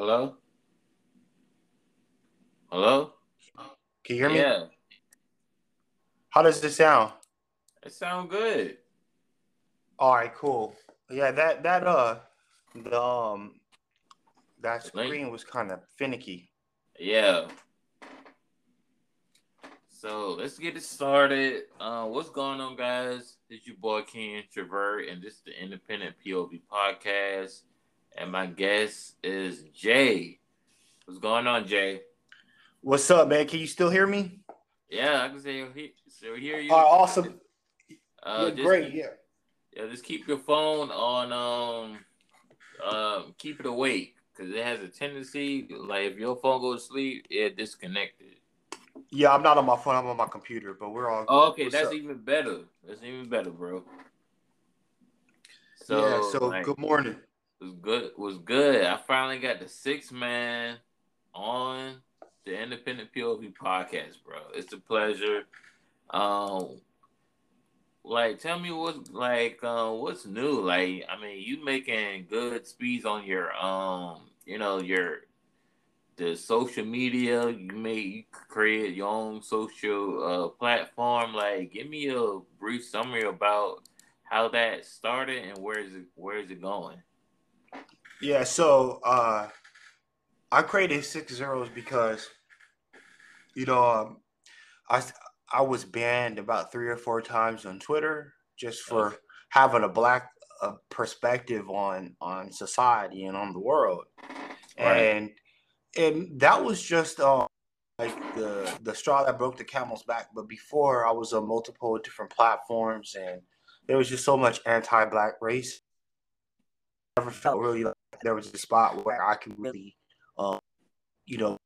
Hello? Hello? Can you hear me? Yeah, How does this sound? it sound good. All right, cool. Yeah, that that uh the um that Link. screen was kind of finicky. Yeah. So let's get it started. Uh, what's going on, guys? It's your boy Ken Travert, and this is the Independent POV podcast. And my guest is Jay. What's going on, Jay? What's up, man? Can you still hear me? Yeah, I can still hear you. All right, awesome. Uh, Yeah, just great. Yeah. Yeah, just keep your phone on. Um, um, keep it awake because it has a tendency, like if your phone goes to sleep, it disconnected. Yeah, I'm not on my phone. I'm on my computer, but we're all. Oh, okay, What's that's up? even better. That's even better, bro. So, yeah. So like, good morning. Was good. Was good. I finally got the six man on the Independent POV podcast, bro. It's a pleasure. Um, like, tell me what's like, uh, what's new? Like, I mean, you making good speeds on your, um, you know, your the social media. You may you create your own social uh platform. Like, give me a brief summary about how that started and where is it where is it going? Yeah. So uh, I created six zeros because, you know, um, I I was banned about three or four times on Twitter just for having a black uh, perspective on on society and on the world, Right. and and that was just uh, like the the straw that broke the camel's back. But before, I was on multiple different platforms, and there was just so much anti-black race. I never felt really like there was a spot where I could really, um, you know,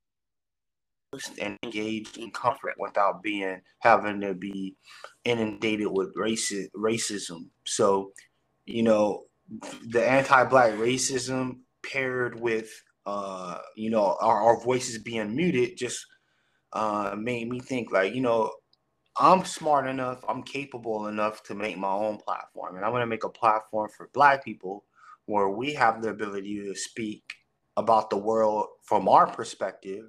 and engage in comfort without being having to be inundated with raci- racism. So, you know, the anti-black racism paired with uh, you know, our, our voices being muted just uh made me think like, you know, I'm smart enough, I'm capable enough to make my own platform. And I want to make a platform for black people where we have the ability to speak about the world from our perspective,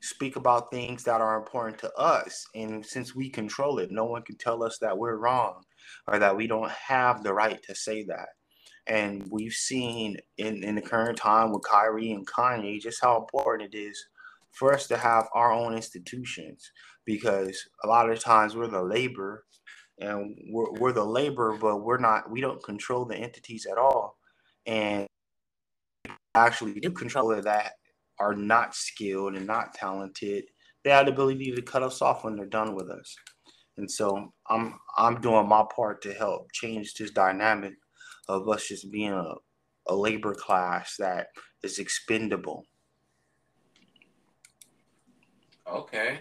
speak about things that are important to us. And since we control it, no one can tell us that we're wrong or that we don't have the right to say that. And we've seen in, in the current time with Kyrie and Kanye just how important it is for us to have our own institutions because a lot of times we're the labor and we're, we're the labor, but we're not, we don't control the entities at all. And actually do control it that are not skilled and not talented, they have the ability to cut us off when they're done with us. And so I'm I'm doing my part to help change this dynamic of us just being a, a labor class that is expendable. Okay.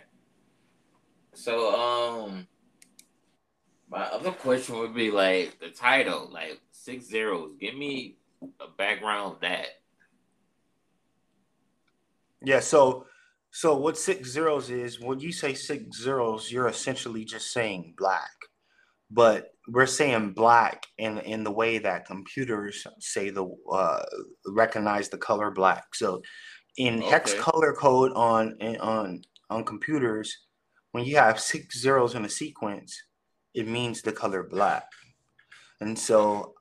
So um my other question would be like the title, like six zeros. Give me background of that. Yeah, so so what six zeros is, when you say six zeros, you're essentially just saying black. But we're saying black in in the way that computers say the uh recognize the color black. So in hex color code on on on computers, when you have six zeros in a sequence, it means the color black. And so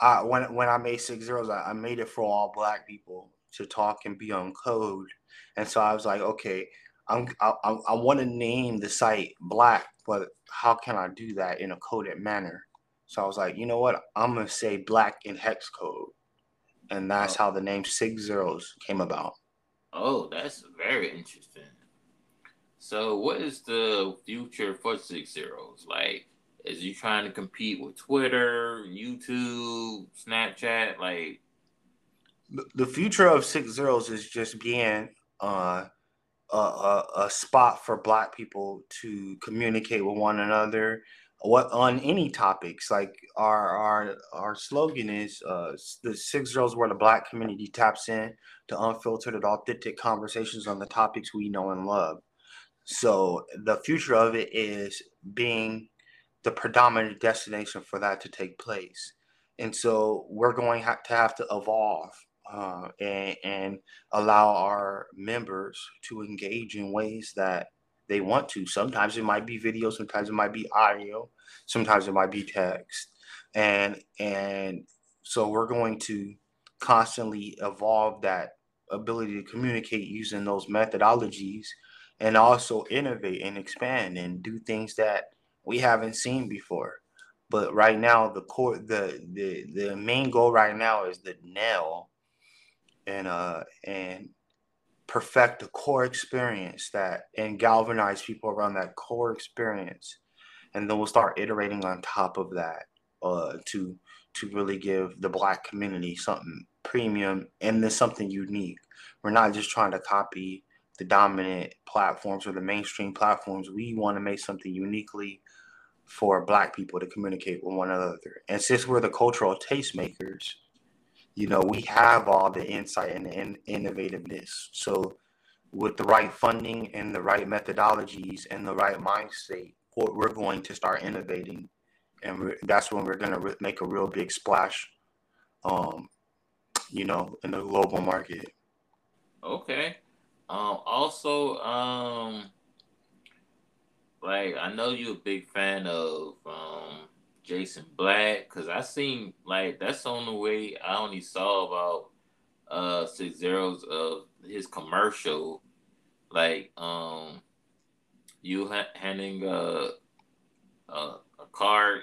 I when when I made six zeros, I, I made it for all black people to talk and be on code. And so I was like, okay, I'm I, I, I want to name the site black, but how can I do that in a coded manner? So I was like, you know what? I'm gonna say black in hex code, and that's Oh. how the name six zeros came about. Oh, that's very interesting. So what is the future for six zeros? Like is you trying to compete with Twitter, YouTube, Snapchat? Like The future of six zeros is just being uh, a, a, a spot for black people to communicate with one another what on any topics like our our our slogan is uh the six zeros where the black community taps in to unfiltered and authentic conversations on the topics we know and love so the future of it is being the predominant destination for that to take place and so we're going to have to evolve uh, and, and allow our members to engage in ways that they want to. Sometimes it might be video, sometimes it might be audio, sometimes it might be text, and and so we're going to constantly evolve that ability to communicate using those methodologies and also innovate and expand and do things that we haven't seen before. But right now, the core, the the the main goal right now is the nail and uh and perfect the core experience that and galvanize people around that core experience, and then we'll start iterating on top of that uh to to really give the black community something premium and then something unique. We're not just trying to copy the dominant platforms or the mainstream platforms. We want to make something uniquely for black people to communicate with one another. And since we're the cultural tastemakers, you know, we have all the insight and the innovativeness. So with the right funding and the right methodologies and the right mindset, we're going to start innovating. And that's when we're going to re- make a real big splash, um, you know, in the global market. Okay. Um, also, um, like I know you're a big fan of um Jason Black because I seen like that's the only way I only saw about uh six zeros of his commercial, like um you ha- handing a, a a card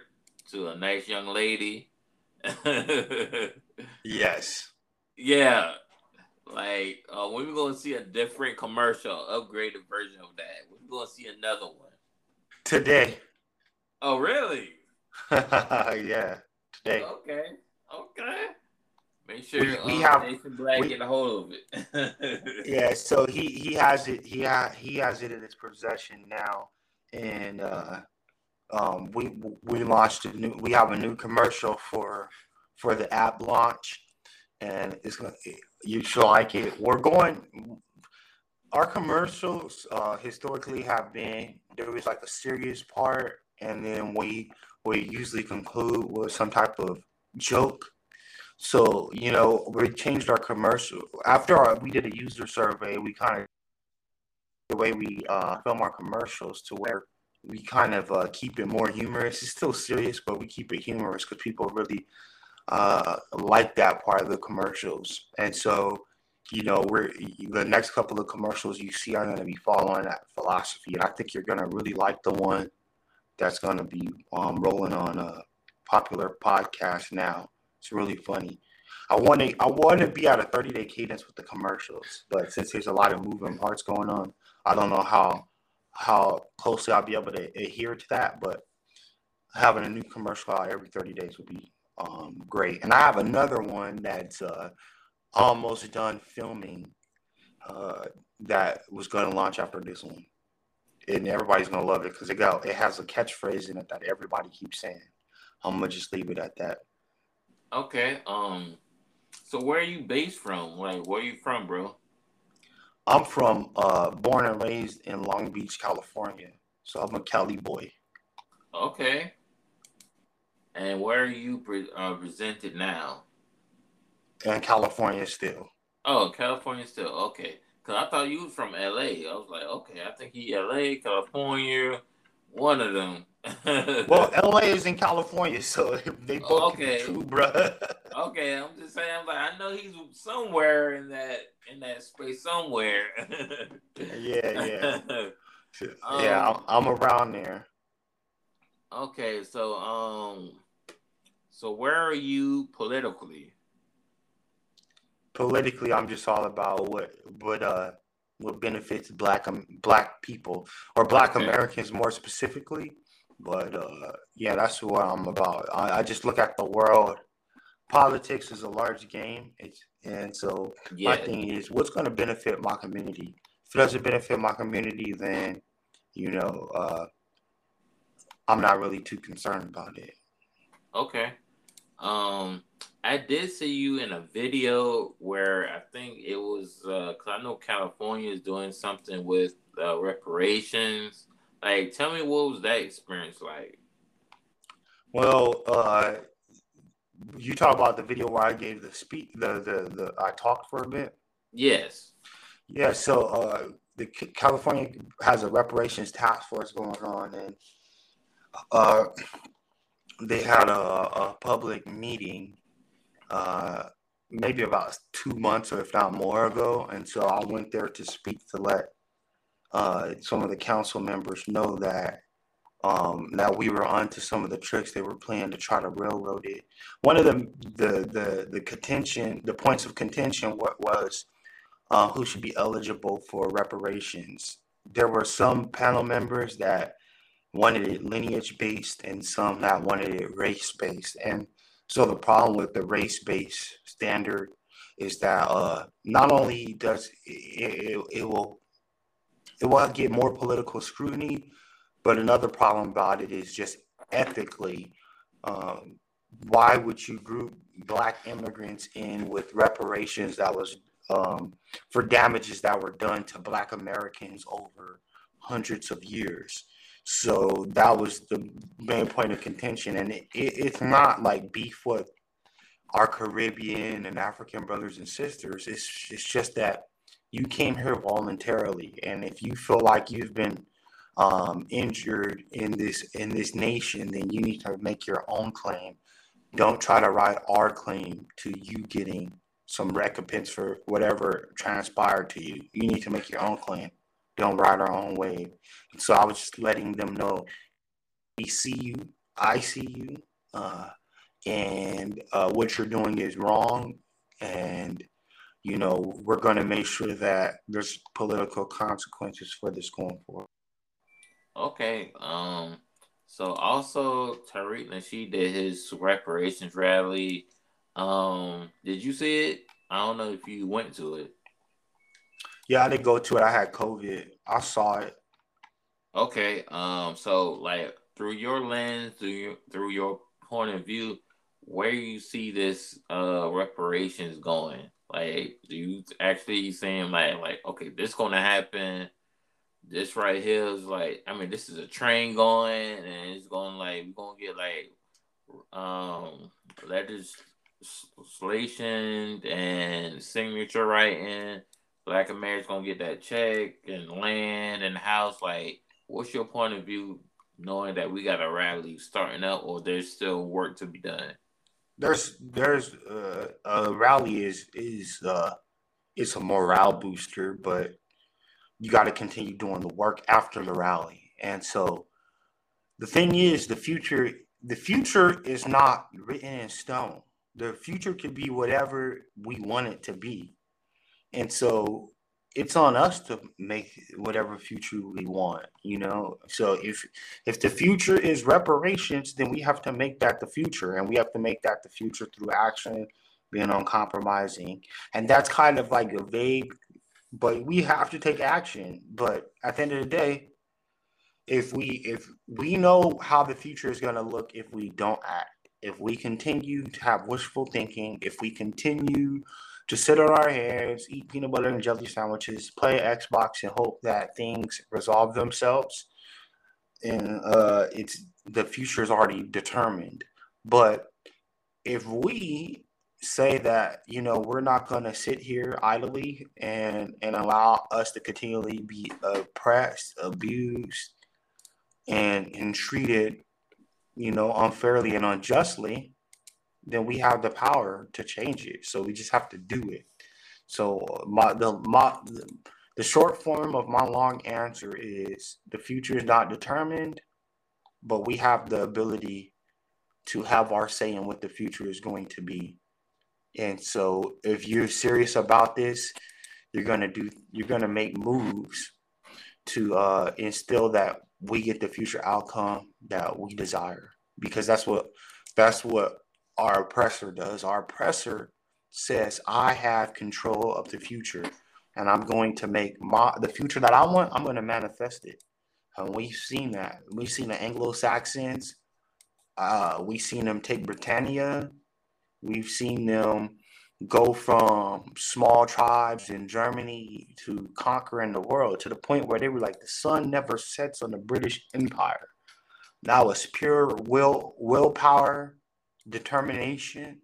to a nice young lady. yes. Yeah. Like uh, when we gonna see a different commercial, upgraded version of that? When we gonna see another one? Today. Oh, really? yeah, today. Okay, okay. Make sure we, we um, have Nathan Black we, get a hold of it. yeah, so he he has it. He ha, he has it in his possession now, and uh, um, we we launched a new. We have a new commercial for for the app launch, and it's gonna. You should like it. We're going our commercials uh, historically have been there was like a serious part, and then we we usually conclude with some type of joke. So you know, we changed our commercial after our, we did a user survey. We kind of the way we uh, film our commercials to where we kind of uh, keep it more humorous. It's still serious, but we keep it humorous because people really uh, like that part of the commercials, and so you know, we're the next couple of commercials you see are going to be following that philosophy, and I think you're going to really like the one that's going to be um, rolling on a popular podcast now. It's really funny. I want to I want to be at a 30 day cadence with the commercials, but since there's a lot of moving parts going on, I don't know how how closely I'll be able to adhere to that. But having a new commercial out every 30 days would be um, great. And I have another one that's uh, almost done filming uh, that was going to launch after this one, and everybody's going to love it because it got it has a catchphrase in it that everybody keeps saying. I'm gonna just leave it at that. Okay. Um. So where are you based from? Like, where are you from, bro? I'm from uh, born and raised in Long Beach, California. So I'm a Cali boy. Okay. And where are you pre- uh, presented now? In California still. Oh, California still okay. Cause I thought you was from LA. I was like, okay, I think he LA, California, one of them. well, LA is in California, so they both okay. true, bro. okay, I'm just saying. I'm like, I know he's somewhere in that in that space somewhere. yeah, yeah, um, yeah. I'm, I'm around there. Okay, so um, so where are you politically? Politically, I'm just all about what what uh what benefits black um, black people or black okay. Americans more specifically. But uh, yeah, that's what I'm about. I, I, just look at the world. Politics is a large game, it's, and so yeah. my thing is, what's going to benefit my community? If it doesn't benefit my community, then you know, uh, I'm not really too concerned about it. Okay. Um, I did see you in a video where I think it was because uh, I know California is doing something with uh, reparations. Like, tell me what was that experience like? Well, uh, you talk about the video where I gave the speak the the the I talked for a bit. Yes. Yeah. So uh, the California has a reparations task force going on, and uh, they had a, a public meeting, uh, maybe about two months or if not more ago, and so I went there to speak to let uh, some of the council members know that um, that we were onto some of the tricks they were playing to try to railroad it. One of the the the, the contention, the points of contention, what was uh, who should be eligible for reparations. There were some panel members that wanted it lineage based, and some that wanted it race based. And so the problem with the race based standard is that uh, not only does it, it, it will it will get more political scrutiny. But another problem about it is just ethically, um, why would you group black immigrants in with reparations that was um, for damages that were done to black Americans over hundreds of years? So that was the main point of contention, and it, it, it's not like beef with our Caribbean and African brothers and sisters. It's it's just that you came here voluntarily, and if you feel like you've been um, injured in this in this nation, then you need to make your own claim. Don't try to ride our claim to you getting some recompense for whatever transpired to you. You need to make your own claim. Don't ride our own wave. So I was just letting them know we see you, I see you, uh, and uh, what you're doing is wrong. And you know, we're going to make sure that there's political consequences for this going forward. Okay. Um. So also Tariq Nasheed did his reparations rally. Um. Did you see it? I don't know if you went to it. Yeah, I didn't go to it. I had COVID. I saw it. Okay. Um. So like through your lens, through your, through your point of view, where you see this uh reparations going? Like, do you actually saying like like okay, this gonna happen? This right here is like, I mean, this is a train going, and it's going like we're gonna get like um legislation and signature writing. Black America's gonna get that check and land and house. Like, what's your point of view, knowing that we got a rally starting up, or there's still work to be done? there's there's uh, a rally is is uh it's a morale booster, but you got to continue doing the work after the rally. And so the thing is, the future the future is not written in stone. The future could be whatever we want it to be. And so it's on us to make whatever future we want you know? So if if the future is reparations then we have to make that the future and we have to make that the future through action being uncompromising and that's kind of like a vague but we have to take action. But at the end of the day if we if we know how the future is going to look if we don't act if we continue to have wishful thinking if we continue just sit on our hands, eat peanut butter and jelly sandwiches, play Xbox, and hope that things resolve themselves. And uh, it's the future is already determined. But if we say that you know we're not going to sit here idly and and allow us to continually be oppressed, abused, and and treated, you know, unfairly and unjustly, then we have the power to change it. So we just have to do it. So my the my the short form of my long answer is the future is not determined, but we have the ability to have our say in what the future is going to be. And so if you're serious about this, you're gonna do you're gonna make moves to uh, instill that we get the future outcome that we desire because that's what that's what our oppressor does. Our oppressor says, I have control of the future and I'm going to make my the future that I want, I'm going to manifest it. And we've seen that. We've seen the Anglo Saxons. Uh, we've seen them take Britannia. We've seen them go from small tribes in Germany to conquering the world to the point where they were like, the sun never sets on the British Empire. That was pure will willpower determination,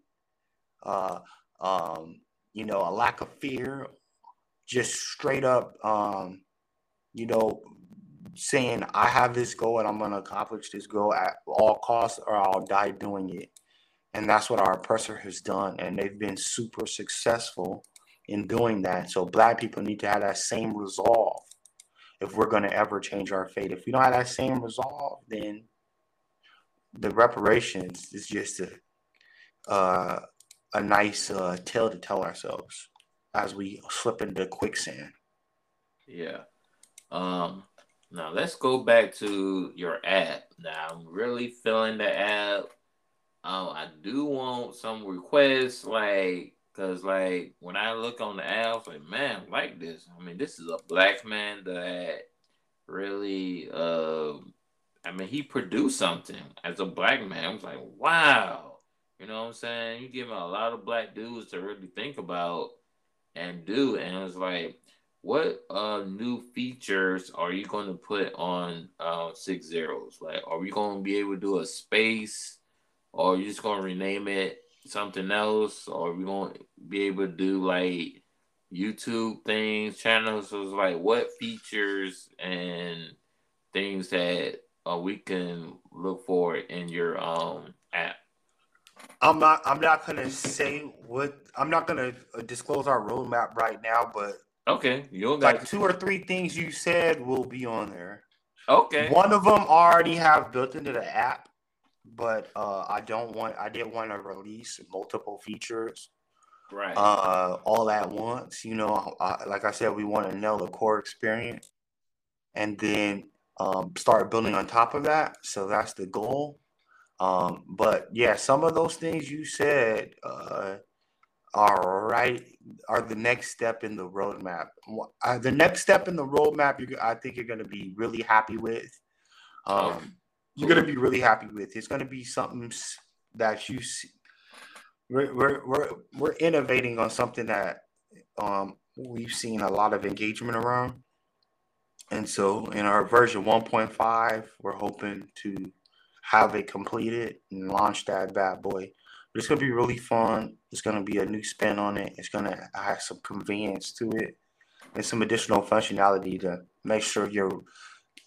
uh, um, you know, a lack of fear, just straight up, um, you know, saying I have this goal and I'm going to accomplish this goal at all costs or I'll die doing it. And that's what our oppressor has done. And they've been super successful in doing that. So black people need to have that same resolve if we're going to ever change our fate. If we don't have that same resolve, then the reparations is just a uh, a nice uh, tale to tell ourselves as we slip into quicksand. Yeah. Um. Now let's go back to your app. Now I'm really feeling the app. Um, I do want some requests, like, cause like when I look on the app, like, man, I like this. I mean, this is a black man that really, uh, I mean, he produced something as a black man. I was like, wow, you know what I'm saying? You give a lot of black dudes to really think about and do, and it's like what uh new features are you going to put on uh six zeros? Like are we going to be able to do a space? Or are you just going to rename it something else? Or are we going to be able to do like youtube things channels? So it's like what features and things that uh, we can look for in your um app I'm not. I'm not gonna say what. I'm not gonna disclose our roadmap right now, but Okay, you like two or three things you said will be on there. Okay. One of them already have built into the app, but uh, I don't want. I didn't want to release multiple features, right? Uh, all at once. You know, uh, like I said, we want to know the core experience, and then um, start building on top of that. So that's the goal. Um, but yeah, some of those things you said, uh, are right are the next step in the roadmap. Uh, the next step in the roadmap, I think you're going to be really happy with. Um, you're going to be really happy with. It's going to be something that you see. We're, we're, we're, we're innovating on something that um, we've seen a lot of engagement around. And so in our version 1.5, we're hoping to have it completed and launch that bad boy but it's gonna be really fun. It's gonna be a new spin on it. It's gonna have some convenience to it and some additional functionality to make sure you're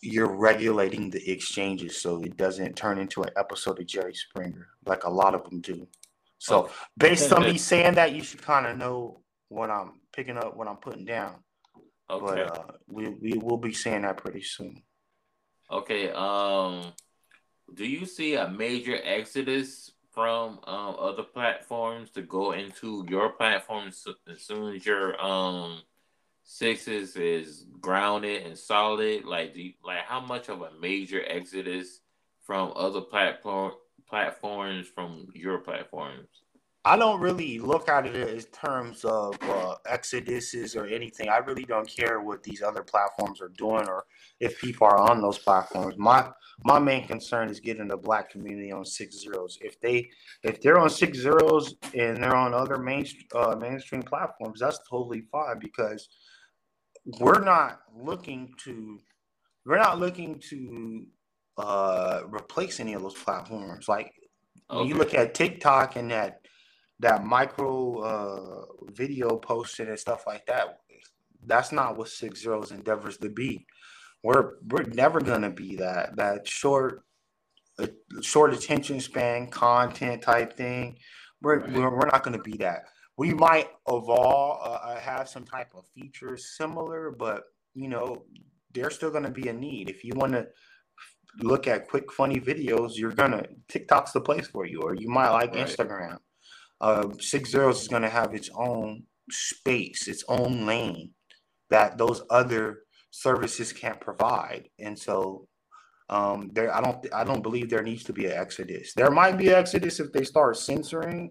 you're regulating the exchanges so it doesn't turn into an episode of Jerry Springer like a lot of them do. So oh. based on me saying that, you should kind of know what I'm picking up, what I'm putting down. Okay. But uh, we we will be seeing that pretty soon. Okay. Um, do you see a major exodus from um, other platforms to go into your platform as soon as your um sixes is grounded and solid? Like, do you, like how much of a major exodus from other platform platforms from your platforms? I don't really look at it in terms of uh, exoduses or anything. I really don't care what these other platforms are doing or if people are on those platforms. My my main concern is getting the black community on six zeros. If they if they're on six zeros and they're on other main uh, mainstream platforms, that's totally fine because we're not looking to we're not looking to uh, replace any of those platforms. Like okay. when you look at TikTok and that that micro uh, video posting and stuff like that. That's not what Six Zeros endeavors to be. We're we're never gonna be that that short, uh, short attention span content type thing. We're right. we're, we're not gonna be that. We might evolve, uh, uh have some type of features similar, but you know, there's still gonna be a need if you want to look at quick funny videos. You're gonna TikTok's the place for you, or you might like right. Instagram uh, Six Zeros is going to have its own space, its own lane that those other services can't provide. And so um, there, I don't, I don't believe there needs to be an exodus. There might be exodus if they start censoring,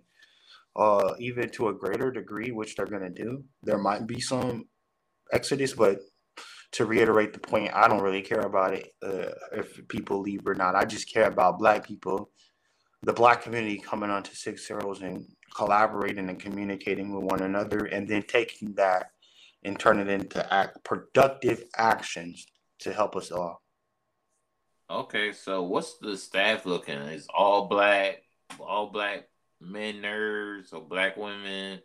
uh, even to a greater degree, which they're going to do. There might be some exodus, but to reiterate the point, I don't really care about it uh, if people leave or not. I just care about Black people, the Black community coming onto Six Zeros and collaborating and communicating with one another, and then taking that and turn it into act, productive actions to help us all. Okay, so what's the staff looking? Is all black? all black men nerds or black women?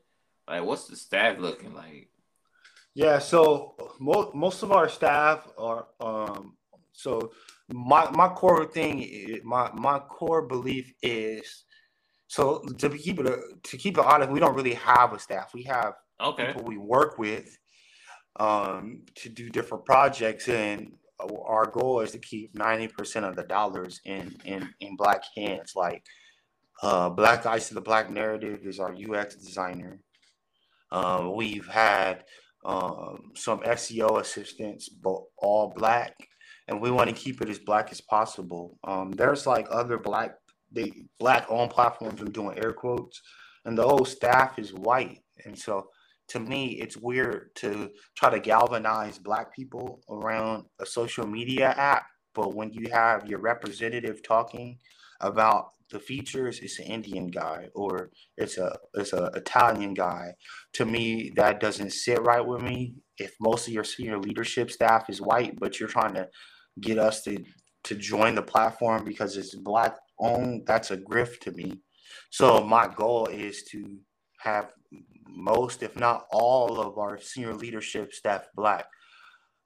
Like, what's the staff looking like? Yeah, so most most of our staff are um so my my core thing my my core belief is so to keep it to keep it honest, we don't really have a staff. We have okay. people we work with um to do different projects and our goal is to keep 90% of the dollars in in in black hands. Like uh black ice to the black narrative is our ux designer. Um we've had um some seo assistants but all black and we want to keep it as black as possible um there's like other black they black owned platforms i'm doing air quotes and the whole staff is white and so to me, it's weird to try to galvanize black people around a social media app. But when you have your representative talking about the features, it's an Indian guy or it's a it's a Italian guy. To me, that doesn't sit right with me. If most of your senior leadership staff is white, but you're trying to get us to to join the platform because it's black owned, that's a grift to me. So my goal is to have most, if not all, of our senior leadership staff black.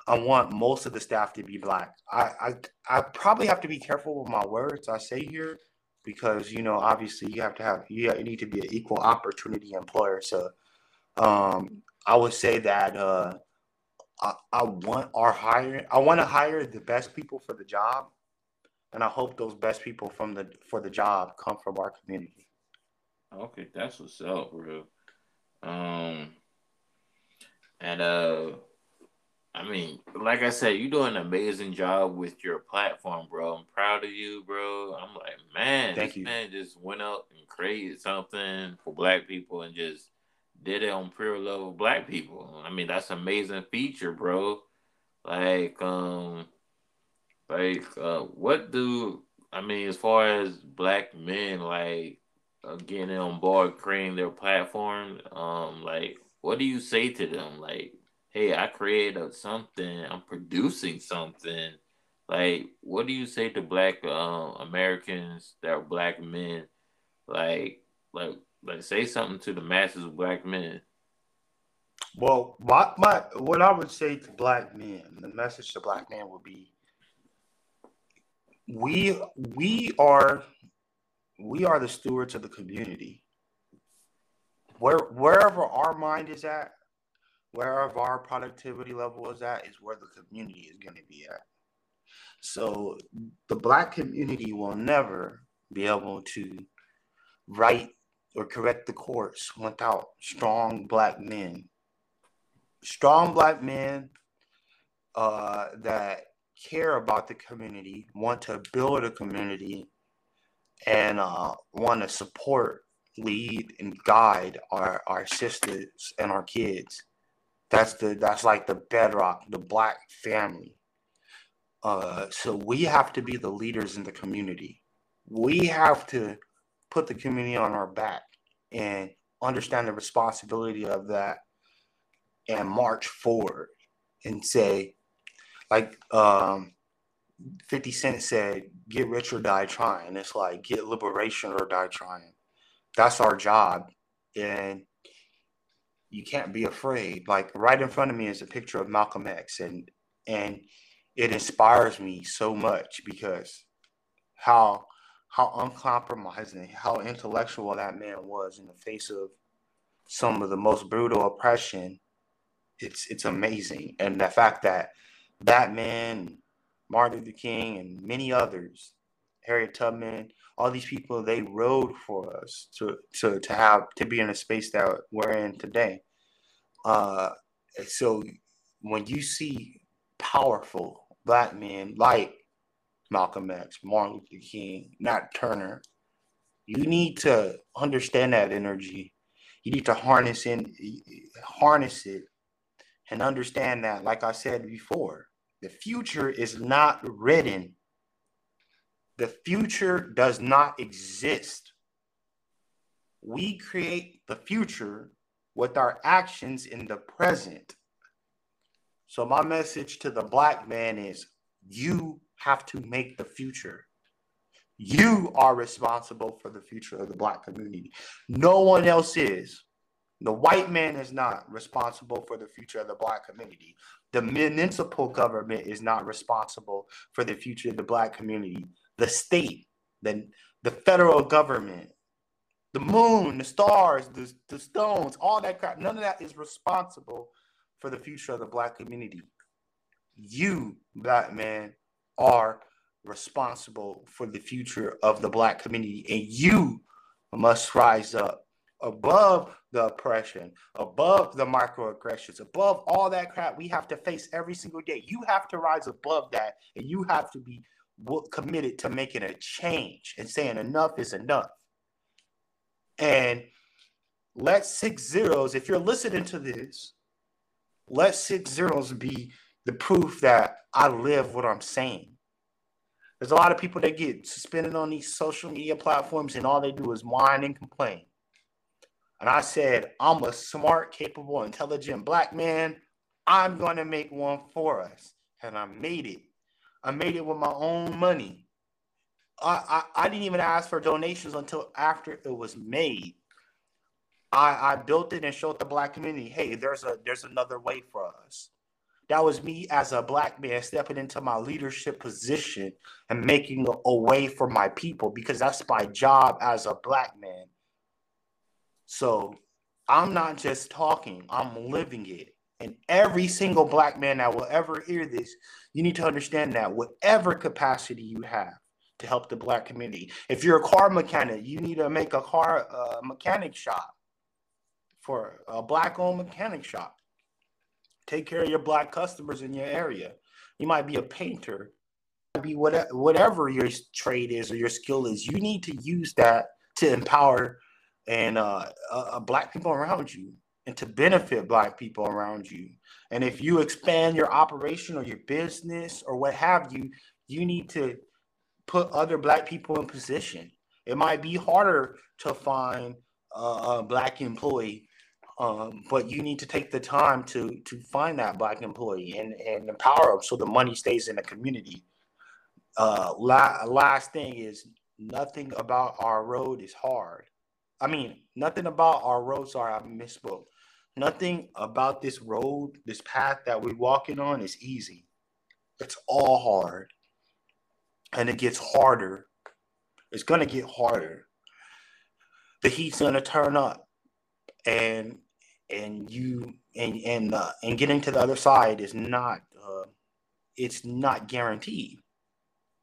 I want most of the staff to be black. I, I I probably have to be careful with my words I say here because you know obviously you have to have you, need to be an equal opportunity employer. So um, I would say that uh, I, I want our hiring. I want to hire the best people for the job, and I hope those best people from the for the job come from our community. Okay, that's what's up, bro. Um, and uh, I mean, like I said, you doing an amazing job with your platform, bro. I'm proud of you, bro. I'm like, man, Thank this you. man just went out and created something for black people and just did it on pure level black people. I mean, that's amazing feature, bro. Like, um, like, uh, what do I mean as far as black men like? uh, getting on board, creating their platform, um, like what do you say to them? Like, hey, I created something, I'm producing something. Like, what do you say to Black uh, Americans that are Black men? Like, like, like, say something to the masses of Black men. Well, my, my what I would say to Black men, the message to Black men would be, we we are we are the stewards of the community. Where wherever our mind is at, wherever our productivity level is at, is where the community is going to be at. So the black community will never be able to write or correct the course without strong black men. Strong black men uh, that care about the community, want to build a community, and uh, want to support, lead, and guide our, our sisters and our kids. That's the that's like the bedrock, the black family. Uh, so we have to be the leaders in the community. We have to put the community on our back and understand the responsibility of that and march forward and say, like um, 50 Cent said, get rich or die trying. It's like get liberation or die trying. That's our job. And you can't be afraid. Like right in front of me is a picture of Malcolm X and and it inspires me so much because how how uncompromising, how intellectual that man was in the face of some of the most brutal oppression. It's it's amazing. And the fact that that man Martin Luther King, and many others, Harriet Tubman, all these people, they rode for us to to to have to be in a space that we're in today. Uh, so when you see powerful black men like Malcolm X, Martin Luther King, Nat Turner, you need to understand that energy. You need to harness in harness it and understand that, like I said before, the future is not written. The future does not exist. We create the future with our actions in the present. So, my message to the black man is you have to make the future. You are responsible for the future of the black community. No one else is. The white man is not responsible for the future of the black community. The municipal government is not responsible for the future of the black community. The state, the, the federal government, the moon, the stars, the, the stones, all that crap, none of that is responsible for the future of the black community. You, black man, are responsible for the future of the black community, and you must rise up above the oppression, above the microaggressions, above all that crap we have to face every single day. You have to rise above that, and you have to be committed to making a change and saying enough is enough. And let six zeros, if you're listening to this, let six zeros be the proof that I live what I'm saying. There's a lot of people that get suspended on these social media platforms and all they do is whine and complain. And I said, I'm a smart, capable, intelligent black man. I'm going to make one for us. And I made it. I made it with my own money. I, I, I didn't even ask for donations until after it was made. I, I built it and showed the black community, hey, there's a there's another way for us. That was me as a black man stepping into my leadership position and making a way for my people because that's my job as a black man. So I'm not just talking, I'm living it. And every single black man that will ever hear this, you need to understand that whatever capacity you have to help the black community. If you're a car mechanic, you need to make a car uh, mechanic shop for a black owned mechanic shop. Take care of your black customers in your area. You might be a painter, be whatever, whatever your trade is or your skill is. You need to use that to empower and uh, uh, black people around you and to benefit black people around you. And if you expand your operation or your business or what have you, you need to put other black people in position. It might be harder to find a black employee, um, but you need to take the time to to find that black employee and, and empower them so the money stays in the community. Uh, la- last thing is nothing about our road is hard. I mean, nothing about our road. Sorry, I misspoke. Nothing about this road, this path that we're walking on is easy. It's all hard. And it gets harder. It's going to get harder. The heat's going to turn up. And and you and and uh, and getting to the other side is not uh, it's not guaranteed.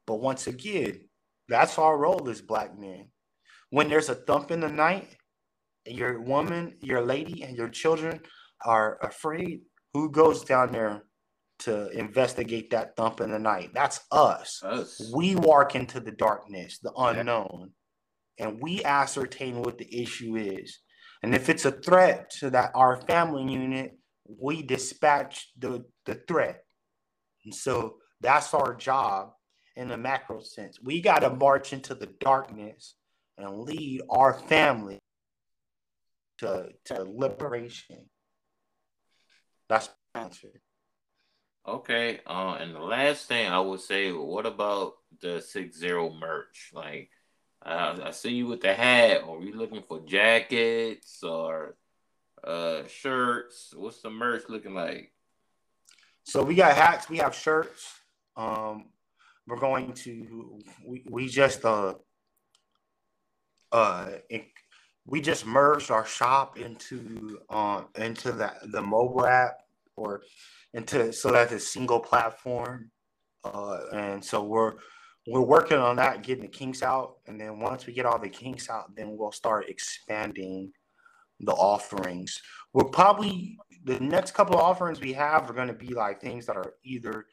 But once again, that's our role as black men when there's a thump in the night, your woman, your lady, and your children are afraid, who goes down there to investigate that thump in the night? That's us. us. We walk into the darkness, the unknown, yeah. and we ascertain what the issue is. And if it's a threat to that our family unit, we dispatch the, the threat. And so that's our job in the macro sense. We got to march into the darkness and lead our family to, to liberation. That's my answer. Okay. Uh, and the last thing I would say, what about the six zero merch? Like, uh, I see you with the hat. Or are you looking for jackets or uh, shirts? What's the merch looking like? So we got hats. We have shirts. Um, we're going to. We we just uh uh, we just merged our shop into uh, into the the mobile app or into so that's a single platform, uh, and so we're we're working on that, getting the kinks out, and then once we get all the kinks out, then we'll start expanding the offerings. We're probably the next couple of offerings we have are going to be like things that are either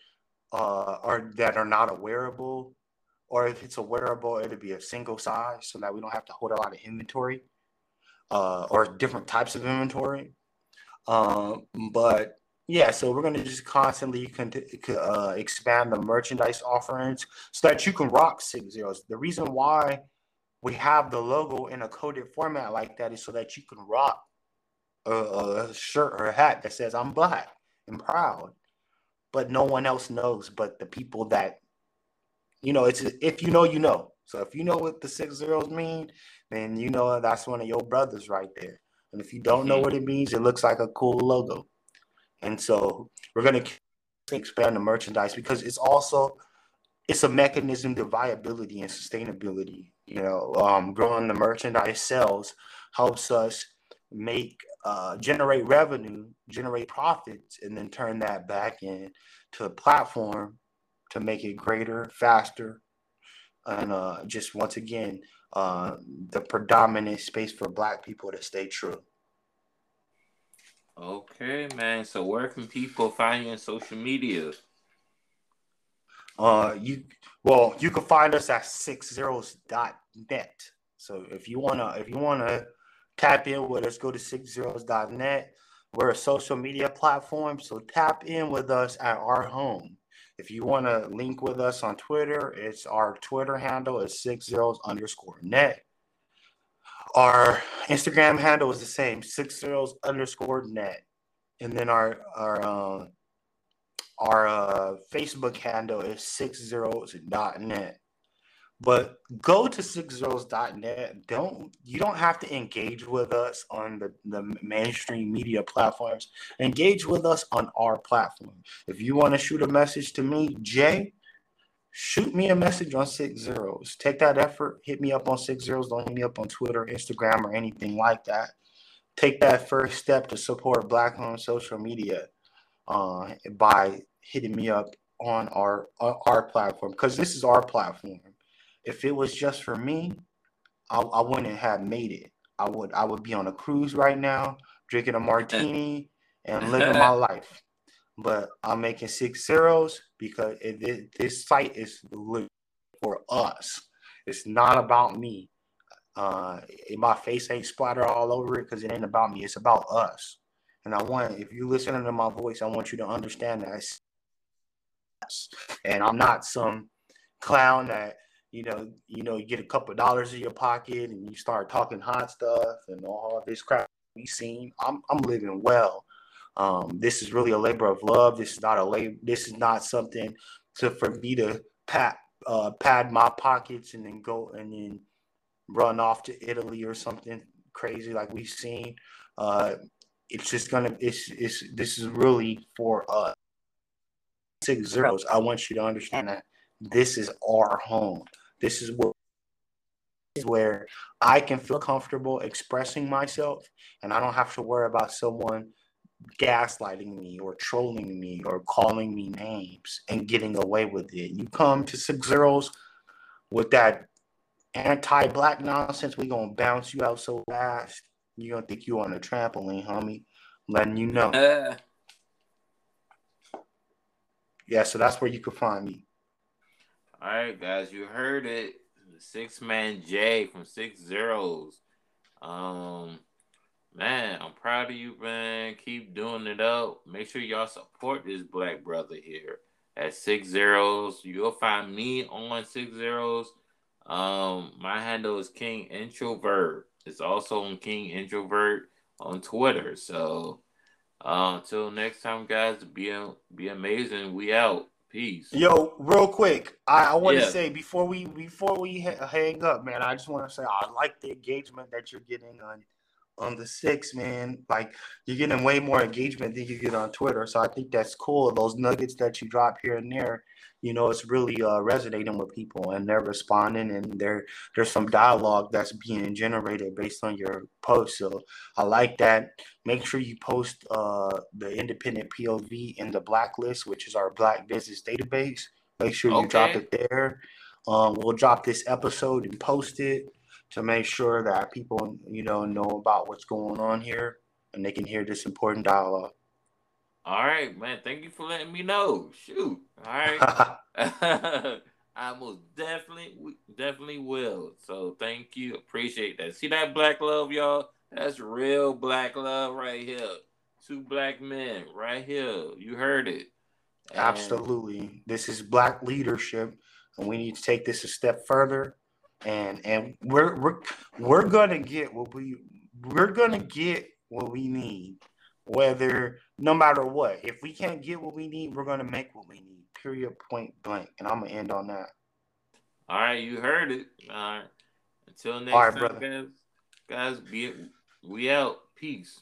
uh, are that are not a wearable or if it's a wearable, it'll be a single size so that we don't have to hold a lot of inventory uh, or different types of inventory. Um, but yeah, so we're going to just constantly uh, expand the merchandise offerings so that you can rock six zeros. The reason why we have the logo in a coded format like that is so that you can rock a, a shirt or a hat that says I'm black and proud, but no one else knows but the people that you know, it's if you know, you know. So if you know what the six zeros mean, then you know that's one of your brothers right there. And if you don't know mm-hmm. what it means, it looks like a cool logo. And so we're gonna expand the merchandise because it's also it's a mechanism to viability and sustainability. You know, um, growing the merchandise sales helps us make uh, generate revenue, generate profits, and then turn that back in to a platform to make it greater, faster, and uh, just once again, uh, the predominant space for Black people to stay true. Okay, man. So where can people find you on social media? Uh, you well, you can find us at sixzeros.net. So if you wanna, if you wanna tap in with us, go to sixzeros.net. We're a social media platform, so tap in with us at our home. If you want to link with us on Twitter, it's our Twitter handle is six zeros underscore net. Our Instagram handle is the same, six zeros underscore net. And then our our uh, our uh, Facebook handle is six zeros dot net. But go to sixzeros.net. Don't you don't have to engage with us on the, the mainstream media platforms. Engage with us on our platform. If you want to shoot a message to me, Jay, shoot me a message on six zeros. Take that effort, hit me up on six zeros. Don't hit me up on Twitter, Instagram, or anything like that. Take that first step to support Black owned social media uh, by hitting me up on our our platform because this is our platform if it was just for me, I, I wouldn't have made it. I would I would be on a cruise right now, drinking a martini and living my life. But I'm making six zeros because it, it, this site is for us. It's not about me. Uh, my face ain't splattered all over it because it ain't about me. It's about us. And I want, if you listening to my voice, I want you to understand that. And I'm not some clown that you know, you know, you get a couple dollars in your pocket and you start talking hot stuff and all this crap we seen. I'm I'm living well. Um, this is really a labor of love. This is not a labor. This is not something to for me to pat uh, pad my pockets and then go and then run off to Italy or something crazy like we've seen. Uh, it's just gonna. It's it's. This is really for us. Six zeros. I want you to understand that this is our home. This is where where I can feel comfortable expressing myself and I don't have to worry about someone gaslighting me or trolling me or calling me names and getting away with it. You come to six zeros with that anti-black nonsense, we gonna bounce you out so fast. You gonna think you on a trampoline, homie. I'm letting you know. Uh. Yeah, so that's where you can find me. All right, guys, you heard it. Six man J from Six Zeros. Um, man, I'm proud of you, man. Keep doing it up. Make sure y'all support this black brother here at Six Zeros. You'll find me on Six Zeros. Um, my handle is King Introvert. It's also on King Introvert on Twitter. So, uh, until next time, guys, be be amazing. We out. Peace. Yo, real quick, I, I want to yeah. say before we before we hang up, man, I just want to say I like the engagement that you're getting on on the six, man. Like you're getting way more engagement than you get on Twitter. So I think that's cool. Those nuggets that you drop here and there, you know, it's really uh, resonating with people and they're responding and there there's some dialogue that's being generated based on your post. So I like that. Make sure you post uh, the independent POV in the blacklist, which is our black business database. Make sure you okay. drop it there. Um, we'll drop this episode and post it to make sure that people, you know, know about what's going on here and they can hear this important dialogue. All right, man. Thank you for letting me know. Shoot. All right. I most definitely, definitely will. So thank you. Appreciate that. See that black love, y'all? That's real black love right here. Two black men right here. You heard it. And Absolutely. This is black leadership, and we need to take this a step further and and we're we're we're gonna get what we we're gonna get what we need, whether no matter what. If we can't get what we need, we're gonna make what we need. Period. Point blank. And I'm gonna end on that. All right, you heard it. All right. Until next All right, time, brother. guys. Guys, be we out. Peace.